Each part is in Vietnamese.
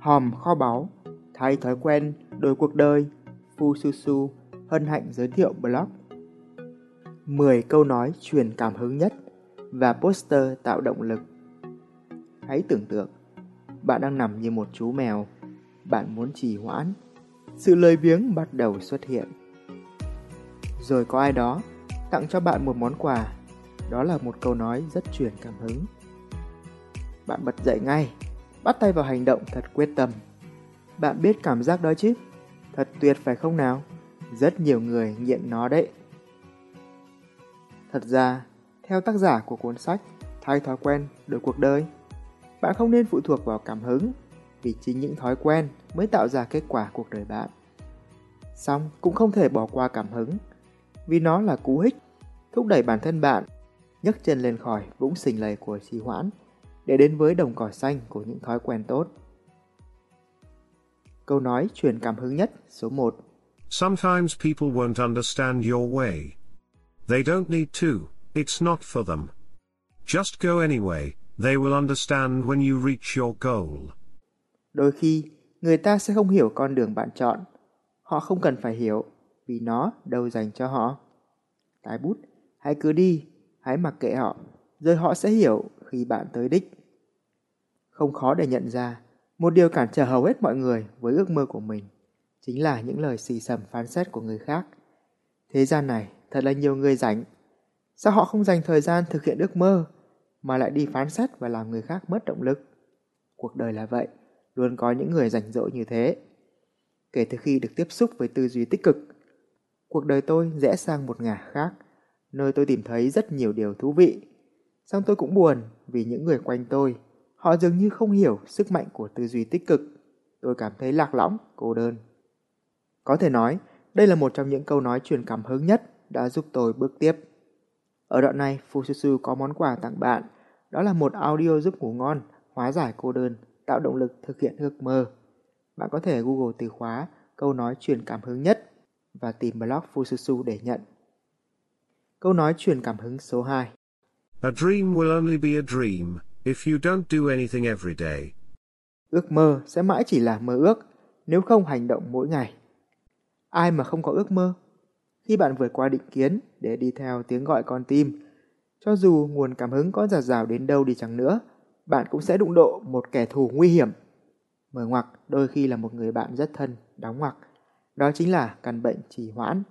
Hòm kho báu, thay thói quen, đổi cuộc đời, Fususu hân hạnh giới thiệu blog. 10 câu nói truyền cảm hứng nhất và poster tạo động lực. Hãy tưởng tượng, bạn đang nằm như một chú mèo, bạn muốn trì hoãn, sự lời biếng bắt đầu xuất hiện. Rồi có ai đó tặng cho bạn một món quà, đó là một câu nói rất truyền cảm hứng. Bạn bật dậy ngay, bắt tay vào hành động thật quyết tâm. Bạn biết cảm giác đó chứ? Thật tuyệt phải không nào? Rất nhiều người nghiện nó đấy. Thật ra, theo tác giả của cuốn sách Thay thói quen đổi cuộc đời, bạn không nên phụ thuộc vào cảm hứng vì chính những thói quen mới tạo ra kết quả cuộc đời bạn. Xong cũng không thể bỏ qua cảm hứng vì nó là cú hích thúc đẩy bản thân bạn nhấc chân lên khỏi vũng sình lầy của trì hoãn để đến với đồng cỏ xanh của những thói quen tốt. Câu nói truyền cảm hứng nhất số 1 Sometimes people won't understand your way. They don't need to, it's not for them. Just go anyway, they will understand when you reach your goal. Đôi khi, người ta sẽ không hiểu con đường bạn chọn. Họ không cần phải hiểu, vì nó đâu dành cho họ. Cái bút, hãy cứ đi, hãy mặc kệ họ, rồi họ sẽ hiểu khi bạn tới đích. Không khó để nhận ra, một điều cản trở hầu hết mọi người với ước mơ của mình chính là những lời xì xầm phán xét của người khác. Thế gian này thật là nhiều người rảnh. Sao họ không dành thời gian thực hiện ước mơ mà lại đi phán xét và làm người khác mất động lực? Cuộc đời là vậy, luôn có những người rảnh rỗi như thế. Kể từ khi được tiếp xúc với tư duy tích cực, cuộc đời tôi rẽ sang một ngả khác, nơi tôi tìm thấy rất nhiều điều thú vị song tôi cũng buồn vì những người quanh tôi, họ dường như không hiểu sức mạnh của tư duy tích cực. Tôi cảm thấy lạc lõng, cô đơn. Có thể nói, đây là một trong những câu nói truyền cảm hứng nhất đã giúp tôi bước tiếp. Ở đoạn này, Fususu có món quà tặng bạn, đó là một audio giúp ngủ ngon, hóa giải cô đơn, tạo động lực thực hiện ước mơ. Bạn có thể Google từ khóa câu nói truyền cảm hứng nhất và tìm blog Fususu để nhận. Câu nói truyền cảm hứng số 2 A dream will only be a dream if you don't do anything every day. Ước mơ sẽ mãi chỉ là mơ ước nếu không hành động mỗi ngày. Ai mà không có ước mơ? Khi bạn vượt qua định kiến để đi theo tiếng gọi con tim, cho dù nguồn cảm hứng có giạt rào đến đâu đi chăng nữa, bạn cũng sẽ đụng độ một kẻ thù nguy hiểm. Mở ngoặc đôi khi là một người bạn rất thân, đóng ngoặc. Đó chính là căn bệnh trì hoãn.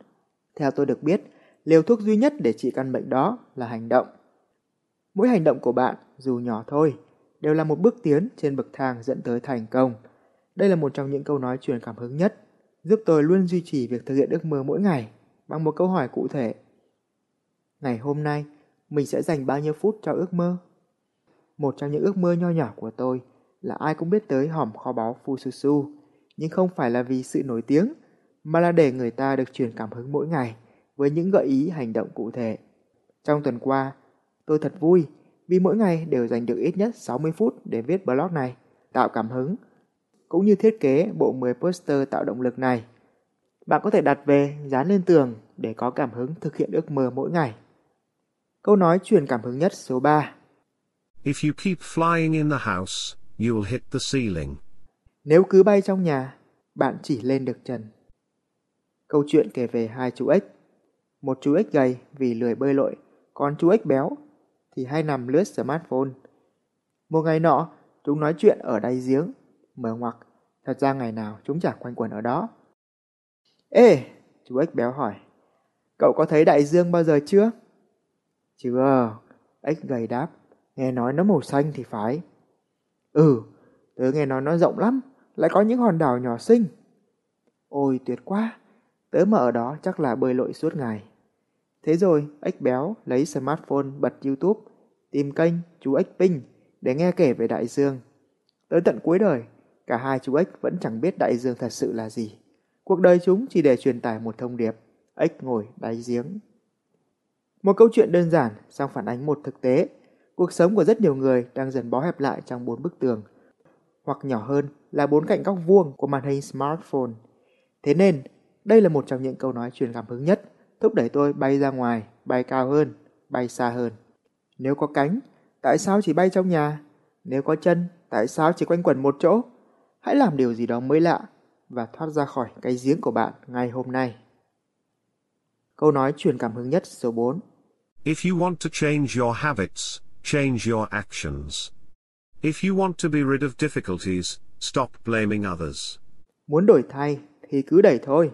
Theo tôi được biết, liều thuốc duy nhất để trị căn bệnh đó là hành động. Mỗi hành động của bạn, dù nhỏ thôi, đều là một bước tiến trên bậc thang dẫn tới thành công. Đây là một trong những câu nói truyền cảm hứng nhất giúp tôi luôn duy trì việc thực hiện ước mơ mỗi ngày bằng một câu hỏi cụ thể. Ngày hôm nay, mình sẽ dành bao nhiêu phút cho ước mơ? Một trong những ước mơ nho nhỏ của tôi là ai cũng biết tới hòm kho báu Fususu, nhưng không phải là vì sự nổi tiếng, mà là để người ta được truyền cảm hứng mỗi ngày với những gợi ý hành động cụ thể. Trong tuần qua, tôi thật vui vì mỗi ngày đều dành được ít nhất 60 phút để viết blog này, tạo cảm hứng cũng như thiết kế bộ 10 poster tạo động lực này. Bạn có thể đặt về, dán lên tường để có cảm hứng thực hiện ước mơ mỗi ngày. Câu nói truyền cảm hứng nhất số 3 If you keep flying in the house, you will hit the ceiling. Nếu cứ bay trong nhà, bạn chỉ lên được trần. Câu chuyện kể về hai chú ếch. Một chú ếch gầy vì lười bơi lội, còn chú ếch béo thì hay nằm lướt smartphone. Một ngày nọ, chúng nói chuyện ở đáy giếng mở ngoặc, thật ra ngày nào chúng chẳng quanh quẩn ở đó. Ê, chú ếch béo hỏi, cậu có thấy đại dương bao giờ chưa? Chưa, ếch gầy đáp, nghe nói nó màu xanh thì phải. Ừ, tớ nghe nói nó rộng lắm, lại có những hòn đảo nhỏ xinh. Ôi tuyệt quá, tớ mà ở đó chắc là bơi lội suốt ngày. Thế rồi, ếch béo lấy smartphone bật YouTube, tìm kênh chú ếch Pinh để nghe kể về đại dương. Tới tận cuối đời, Cả hai chú ếch vẫn chẳng biết đại dương thật sự là gì. Cuộc đời chúng chỉ để truyền tải một thông điệp, ếch ngồi đáy giếng. Một câu chuyện đơn giản, sang phản ánh một thực tế. Cuộc sống của rất nhiều người đang dần bó hẹp lại trong bốn bức tường, hoặc nhỏ hơn là bốn cạnh góc vuông của màn hình smartphone. Thế nên, đây là một trong những câu nói truyền cảm hứng nhất, thúc đẩy tôi bay ra ngoài, bay cao hơn, bay xa hơn. Nếu có cánh, tại sao chỉ bay trong nhà? Nếu có chân, tại sao chỉ quanh quẩn một chỗ? hãy làm điều gì đó mới lạ và thoát ra khỏi cái giếng của bạn ngay hôm nay. Câu nói truyền cảm hứng nhất số 4 If you want to change your habits, change your actions. If you want to be rid of difficulties, stop blaming others. Muốn đổi thay thì cứ đẩy thôi.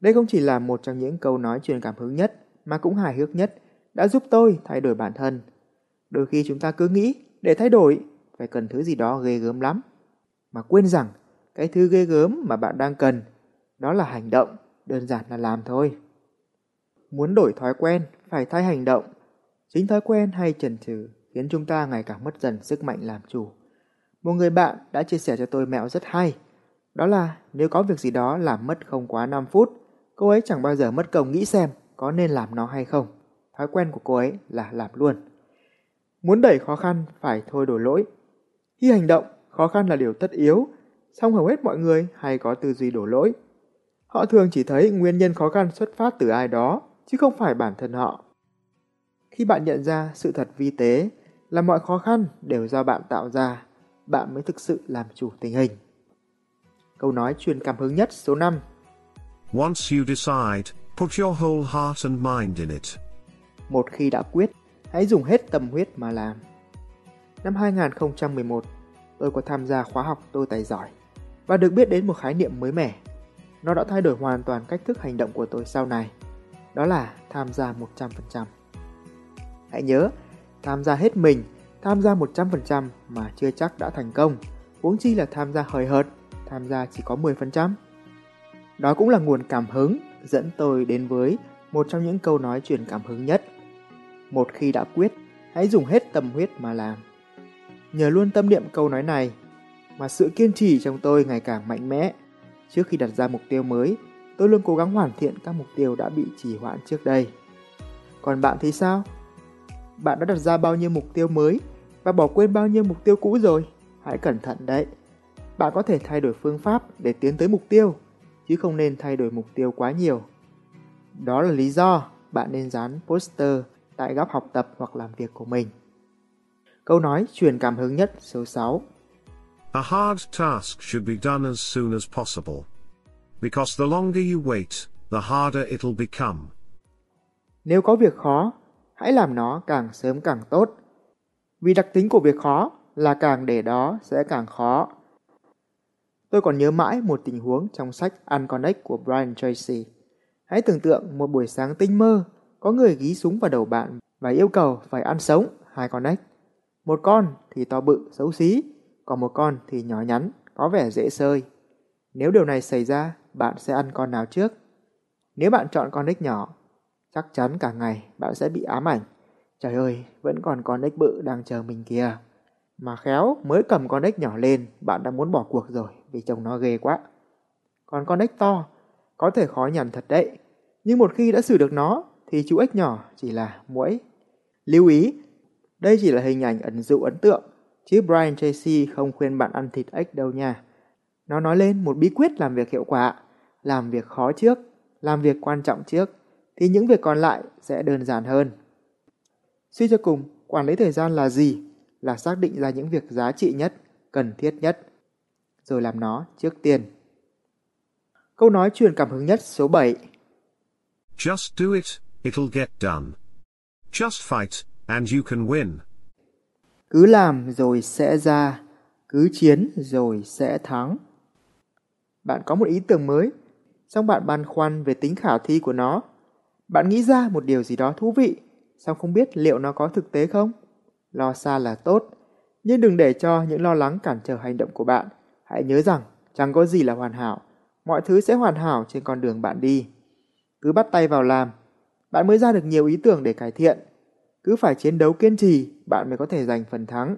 Đây không chỉ là một trong những câu nói truyền cảm hứng nhất mà cũng hài hước nhất đã giúp tôi thay đổi bản thân. Đôi khi chúng ta cứ nghĩ để thay đổi phải cần thứ gì đó ghê gớm lắm. Mà quên rằng cái thứ ghê gớm mà bạn đang cần đó là hành động, đơn giản là làm thôi. Muốn đổi thói quen phải thay hành động. Chính thói quen hay chần chừ khiến chúng ta ngày càng mất dần sức mạnh làm chủ. Một người bạn đã chia sẻ cho tôi mẹo rất hay. Đó là nếu có việc gì đó làm mất không quá 5 phút, cô ấy chẳng bao giờ mất công nghĩ xem có nên làm nó hay không. Thói quen của cô ấy là làm luôn. Muốn đẩy khó khăn phải thôi đổ lỗi. Khi hành động, khó khăn là điều tất yếu, song hầu hết mọi người hay có tư duy đổ lỗi. Họ thường chỉ thấy nguyên nhân khó khăn xuất phát từ ai đó, chứ không phải bản thân họ. Khi bạn nhận ra sự thật vi tế là mọi khó khăn đều do bạn tạo ra, bạn mới thực sự làm chủ tình hình. Câu nói truyền cảm hứng nhất số 5 Once you decide, put your whole heart and mind in it. Một khi đã quyết, hãy dùng hết tâm huyết mà làm. Năm 2011, tôi có tham gia khóa học tôi tài giỏi và được biết đến một khái niệm mới mẻ. Nó đã thay đổi hoàn toàn cách thức hành động của tôi sau này. Đó là tham gia 100%. Hãy nhớ, tham gia hết mình, tham gia 100% mà chưa chắc đã thành công, huống chi là tham gia hời hợt, tham gia chỉ có 10%. Đó cũng là nguồn cảm hứng dẫn tôi đến với một trong những câu nói truyền cảm hứng nhất. Một khi đã quyết, hãy dùng hết tâm huyết mà làm. Nhờ luôn tâm niệm câu nói này mà sự kiên trì trong tôi ngày càng mạnh mẽ. Trước khi đặt ra mục tiêu mới, tôi luôn cố gắng hoàn thiện các mục tiêu đã bị trì hoãn trước đây. Còn bạn thì sao? Bạn đã đặt ra bao nhiêu mục tiêu mới và bỏ quên bao nhiêu mục tiêu cũ rồi? Hãy cẩn thận đấy. Bạn có thể thay đổi phương pháp để tiến tới mục tiêu, chứ không nên thay đổi mục tiêu quá nhiều. Đó là lý do bạn nên dán poster tại góc học tập hoặc làm việc của mình. Câu nói truyền cảm hứng nhất số 6 A hard task should be done as soon as possible. Because the longer you wait, the harder it'll become. Nếu có việc khó, hãy làm nó càng sớm càng tốt. Vì đặc tính của việc khó là càng để đó sẽ càng khó. Tôi còn nhớ mãi một tình huống trong sách Unconnect của Brian Tracy. Hãy tưởng tượng một buổi sáng tinh mơ, có người gí súng vào đầu bạn và yêu cầu phải ăn sống hai con ếch. Một con thì to bự, xấu xí, còn một con thì nhỏ nhắn, có vẻ dễ sơi. Nếu điều này xảy ra, bạn sẽ ăn con nào trước? Nếu bạn chọn con ếch nhỏ, chắc chắn cả ngày bạn sẽ bị ám ảnh. Trời ơi, vẫn còn con ếch bự đang chờ mình kìa. Mà khéo mới cầm con ếch nhỏ lên, bạn đã muốn bỏ cuộc rồi vì trông nó ghê quá. Còn con ếch to, có thể khó nhằn thật đấy. Nhưng một khi đã xử được nó, thì chú ếch nhỏ chỉ là muỗi. Lưu ý, đây chỉ là hình ảnh ẩn dụ ấn tượng, chứ Brian Tracy không khuyên bạn ăn thịt ếch đâu nha. Nó nói lên một bí quyết làm việc hiệu quả, làm việc khó trước, làm việc quan trọng trước, thì những việc còn lại sẽ đơn giản hơn. Suy cho cùng, quản lý thời gian là gì? Là xác định ra những việc giá trị nhất, cần thiết nhất, rồi làm nó trước tiên. Câu nói truyền cảm hứng nhất số 7 Just do it, it'll get done. Just fight, and you can win. Cứ làm rồi sẽ ra, cứ chiến rồi sẽ thắng. Bạn có một ý tưởng mới, song bạn băn khoăn về tính khả thi của nó. Bạn nghĩ ra một điều gì đó thú vị, song không biết liệu nó có thực tế không? Lo xa là tốt, nhưng đừng để cho những lo lắng cản trở hành động của bạn. Hãy nhớ rằng chẳng có gì là hoàn hảo, mọi thứ sẽ hoàn hảo trên con đường bạn đi. Cứ bắt tay vào làm, bạn mới ra được nhiều ý tưởng để cải thiện. Cứ phải chiến đấu kiên trì, bạn mới có thể giành phần thắng.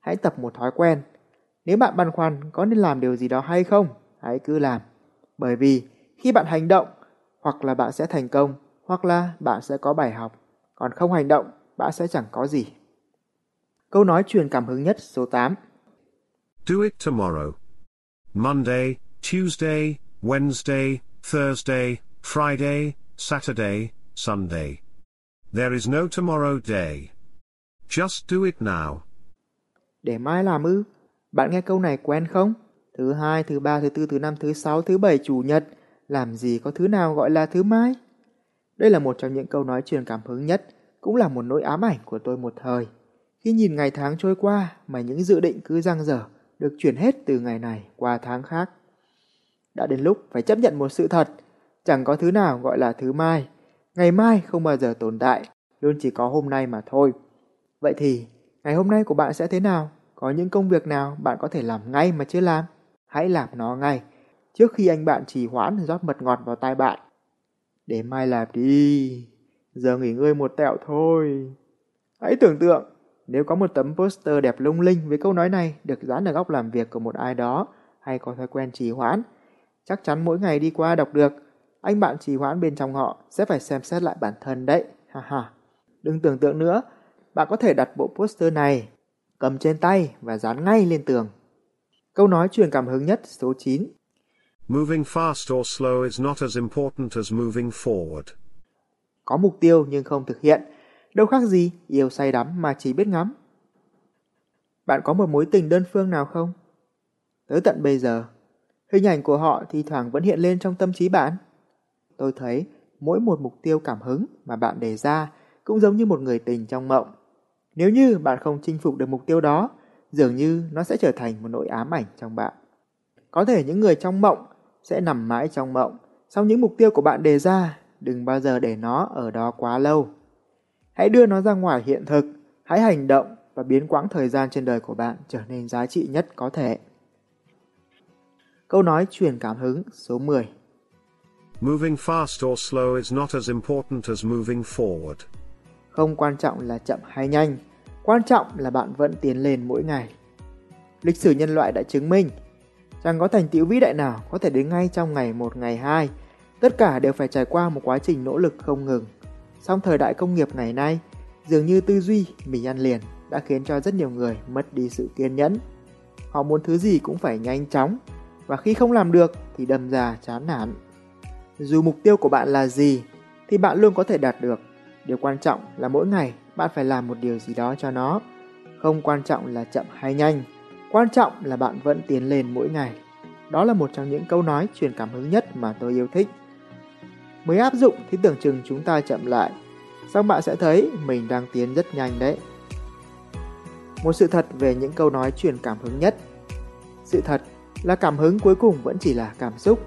Hãy tập một thói quen. Nếu bạn băn khoăn có nên làm điều gì đó hay không, hãy cứ làm. Bởi vì khi bạn hành động, hoặc là bạn sẽ thành công, hoặc là bạn sẽ có bài học. Còn không hành động, bạn sẽ chẳng có gì. Câu nói truyền cảm hứng nhất số 8 Do it tomorrow. Monday, Tuesday, Wednesday, Thursday, Friday, Saturday, Sunday. There is no tomorrow day. Just do it now. Để mai làm ư? Bạn nghe câu này quen không? Thứ hai, thứ ba, thứ tư, thứ năm, thứ sáu, thứ bảy, chủ nhật. Làm gì có thứ nào gọi là thứ mai? Đây là một trong những câu nói truyền cảm hứng nhất, cũng là một nỗi ám ảnh của tôi một thời. Khi nhìn ngày tháng trôi qua mà những dự định cứ răng dở, được chuyển hết từ ngày này qua tháng khác. Đã đến lúc phải chấp nhận một sự thật, chẳng có thứ nào gọi là thứ mai. Ngày mai không bao giờ tồn tại, luôn chỉ có hôm nay mà thôi. Vậy thì, ngày hôm nay của bạn sẽ thế nào? Có những công việc nào bạn có thể làm ngay mà chưa làm? Hãy làm nó ngay, trước khi anh bạn trì hoãn rót mật ngọt vào tai bạn. Để mai làm đi, giờ nghỉ ngơi một tẹo thôi. Hãy tưởng tượng, nếu có một tấm poster đẹp lung linh với câu nói này được dán ở góc làm việc của một ai đó hay có thói quen trì hoãn, chắc chắn mỗi ngày đi qua đọc được, anh bạn trì hoãn bên trong họ sẽ phải xem xét lại bản thân đấy. Ha ha. Đừng tưởng tượng nữa, bạn có thể đặt bộ poster này, cầm trên tay và dán ngay lên tường. Câu nói truyền cảm hứng nhất số 9. Moving fast or slow is not as important as moving forward. Có mục tiêu nhưng không thực hiện, đâu khác gì yêu say đắm mà chỉ biết ngắm. Bạn có một mối tình đơn phương nào không? Tới tận bây giờ, hình ảnh của họ thì thoảng vẫn hiện lên trong tâm trí bạn. Tôi thấy mỗi một mục tiêu cảm hứng mà bạn đề ra cũng giống như một người tình trong mộng. Nếu như bạn không chinh phục được mục tiêu đó, dường như nó sẽ trở thành một nỗi ám ảnh trong bạn. Có thể những người trong mộng sẽ nằm mãi trong mộng, sau những mục tiêu của bạn đề ra, đừng bao giờ để nó ở đó quá lâu. Hãy đưa nó ra ngoài hiện thực, hãy hành động và biến quãng thời gian trên đời của bạn trở nên giá trị nhất có thể. Câu nói truyền cảm hứng số 10 Moving fast or slow is not as important as moving forward. Không quan trọng là chậm hay nhanh, quan trọng là bạn vẫn tiến lên mỗi ngày. Lịch sử nhân loại đã chứng minh, chẳng có thành tựu vĩ đại nào có thể đến ngay trong ngày một ngày hai. Tất cả đều phải trải qua một quá trình nỗ lực không ngừng. Song thời đại công nghiệp ngày nay, dường như tư duy mình ăn liền đã khiến cho rất nhiều người mất đi sự kiên nhẫn. Họ muốn thứ gì cũng phải nhanh chóng, và khi không làm được thì đâm ra chán nản. Dù mục tiêu của bạn là gì, thì bạn luôn có thể đạt được. Điều quan trọng là mỗi ngày bạn phải làm một điều gì đó cho nó. Không quan trọng là chậm hay nhanh, quan trọng là bạn vẫn tiến lên mỗi ngày. Đó là một trong những câu nói truyền cảm hứng nhất mà tôi yêu thích. Mới áp dụng thì tưởng chừng chúng ta chậm lại, xong bạn sẽ thấy mình đang tiến rất nhanh đấy. Một sự thật về những câu nói truyền cảm hứng nhất. Sự thật là cảm hứng cuối cùng vẫn chỉ là cảm xúc,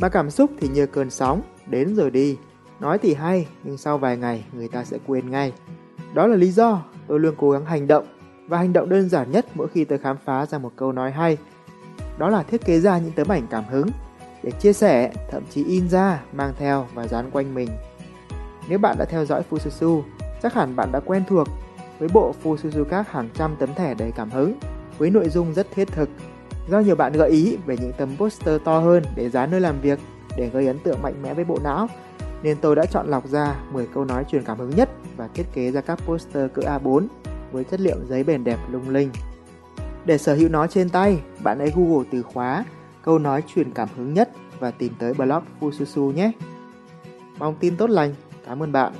mà cảm xúc thì như cơn sóng, đến rồi đi. Nói thì hay, nhưng sau vài ngày người ta sẽ quên ngay. Đó là lý do tôi luôn cố gắng hành động, và hành động đơn giản nhất mỗi khi tôi khám phá ra một câu nói hay. Đó là thiết kế ra những tấm ảnh cảm hứng, để chia sẻ, thậm chí in ra, mang theo và dán quanh mình. Nếu bạn đã theo dõi Fususu, chắc hẳn bạn đã quen thuộc với bộ Fususu các hàng trăm tấm thẻ đầy cảm hứng, với nội dung rất thiết thực Do nhiều bạn gợi ý về những tấm poster to hơn để dán nơi làm việc để gây ấn tượng mạnh mẽ với bộ não, nên tôi đã chọn lọc ra 10 câu nói truyền cảm hứng nhất và thiết kế ra các poster cỡ A4 với chất liệu giấy bền đẹp lung linh. Để sở hữu nó trên tay, bạn hãy Google từ khóa câu nói truyền cảm hứng nhất và tìm tới blog Fususu nhé. Mong tin tốt lành. Cảm ơn bạn.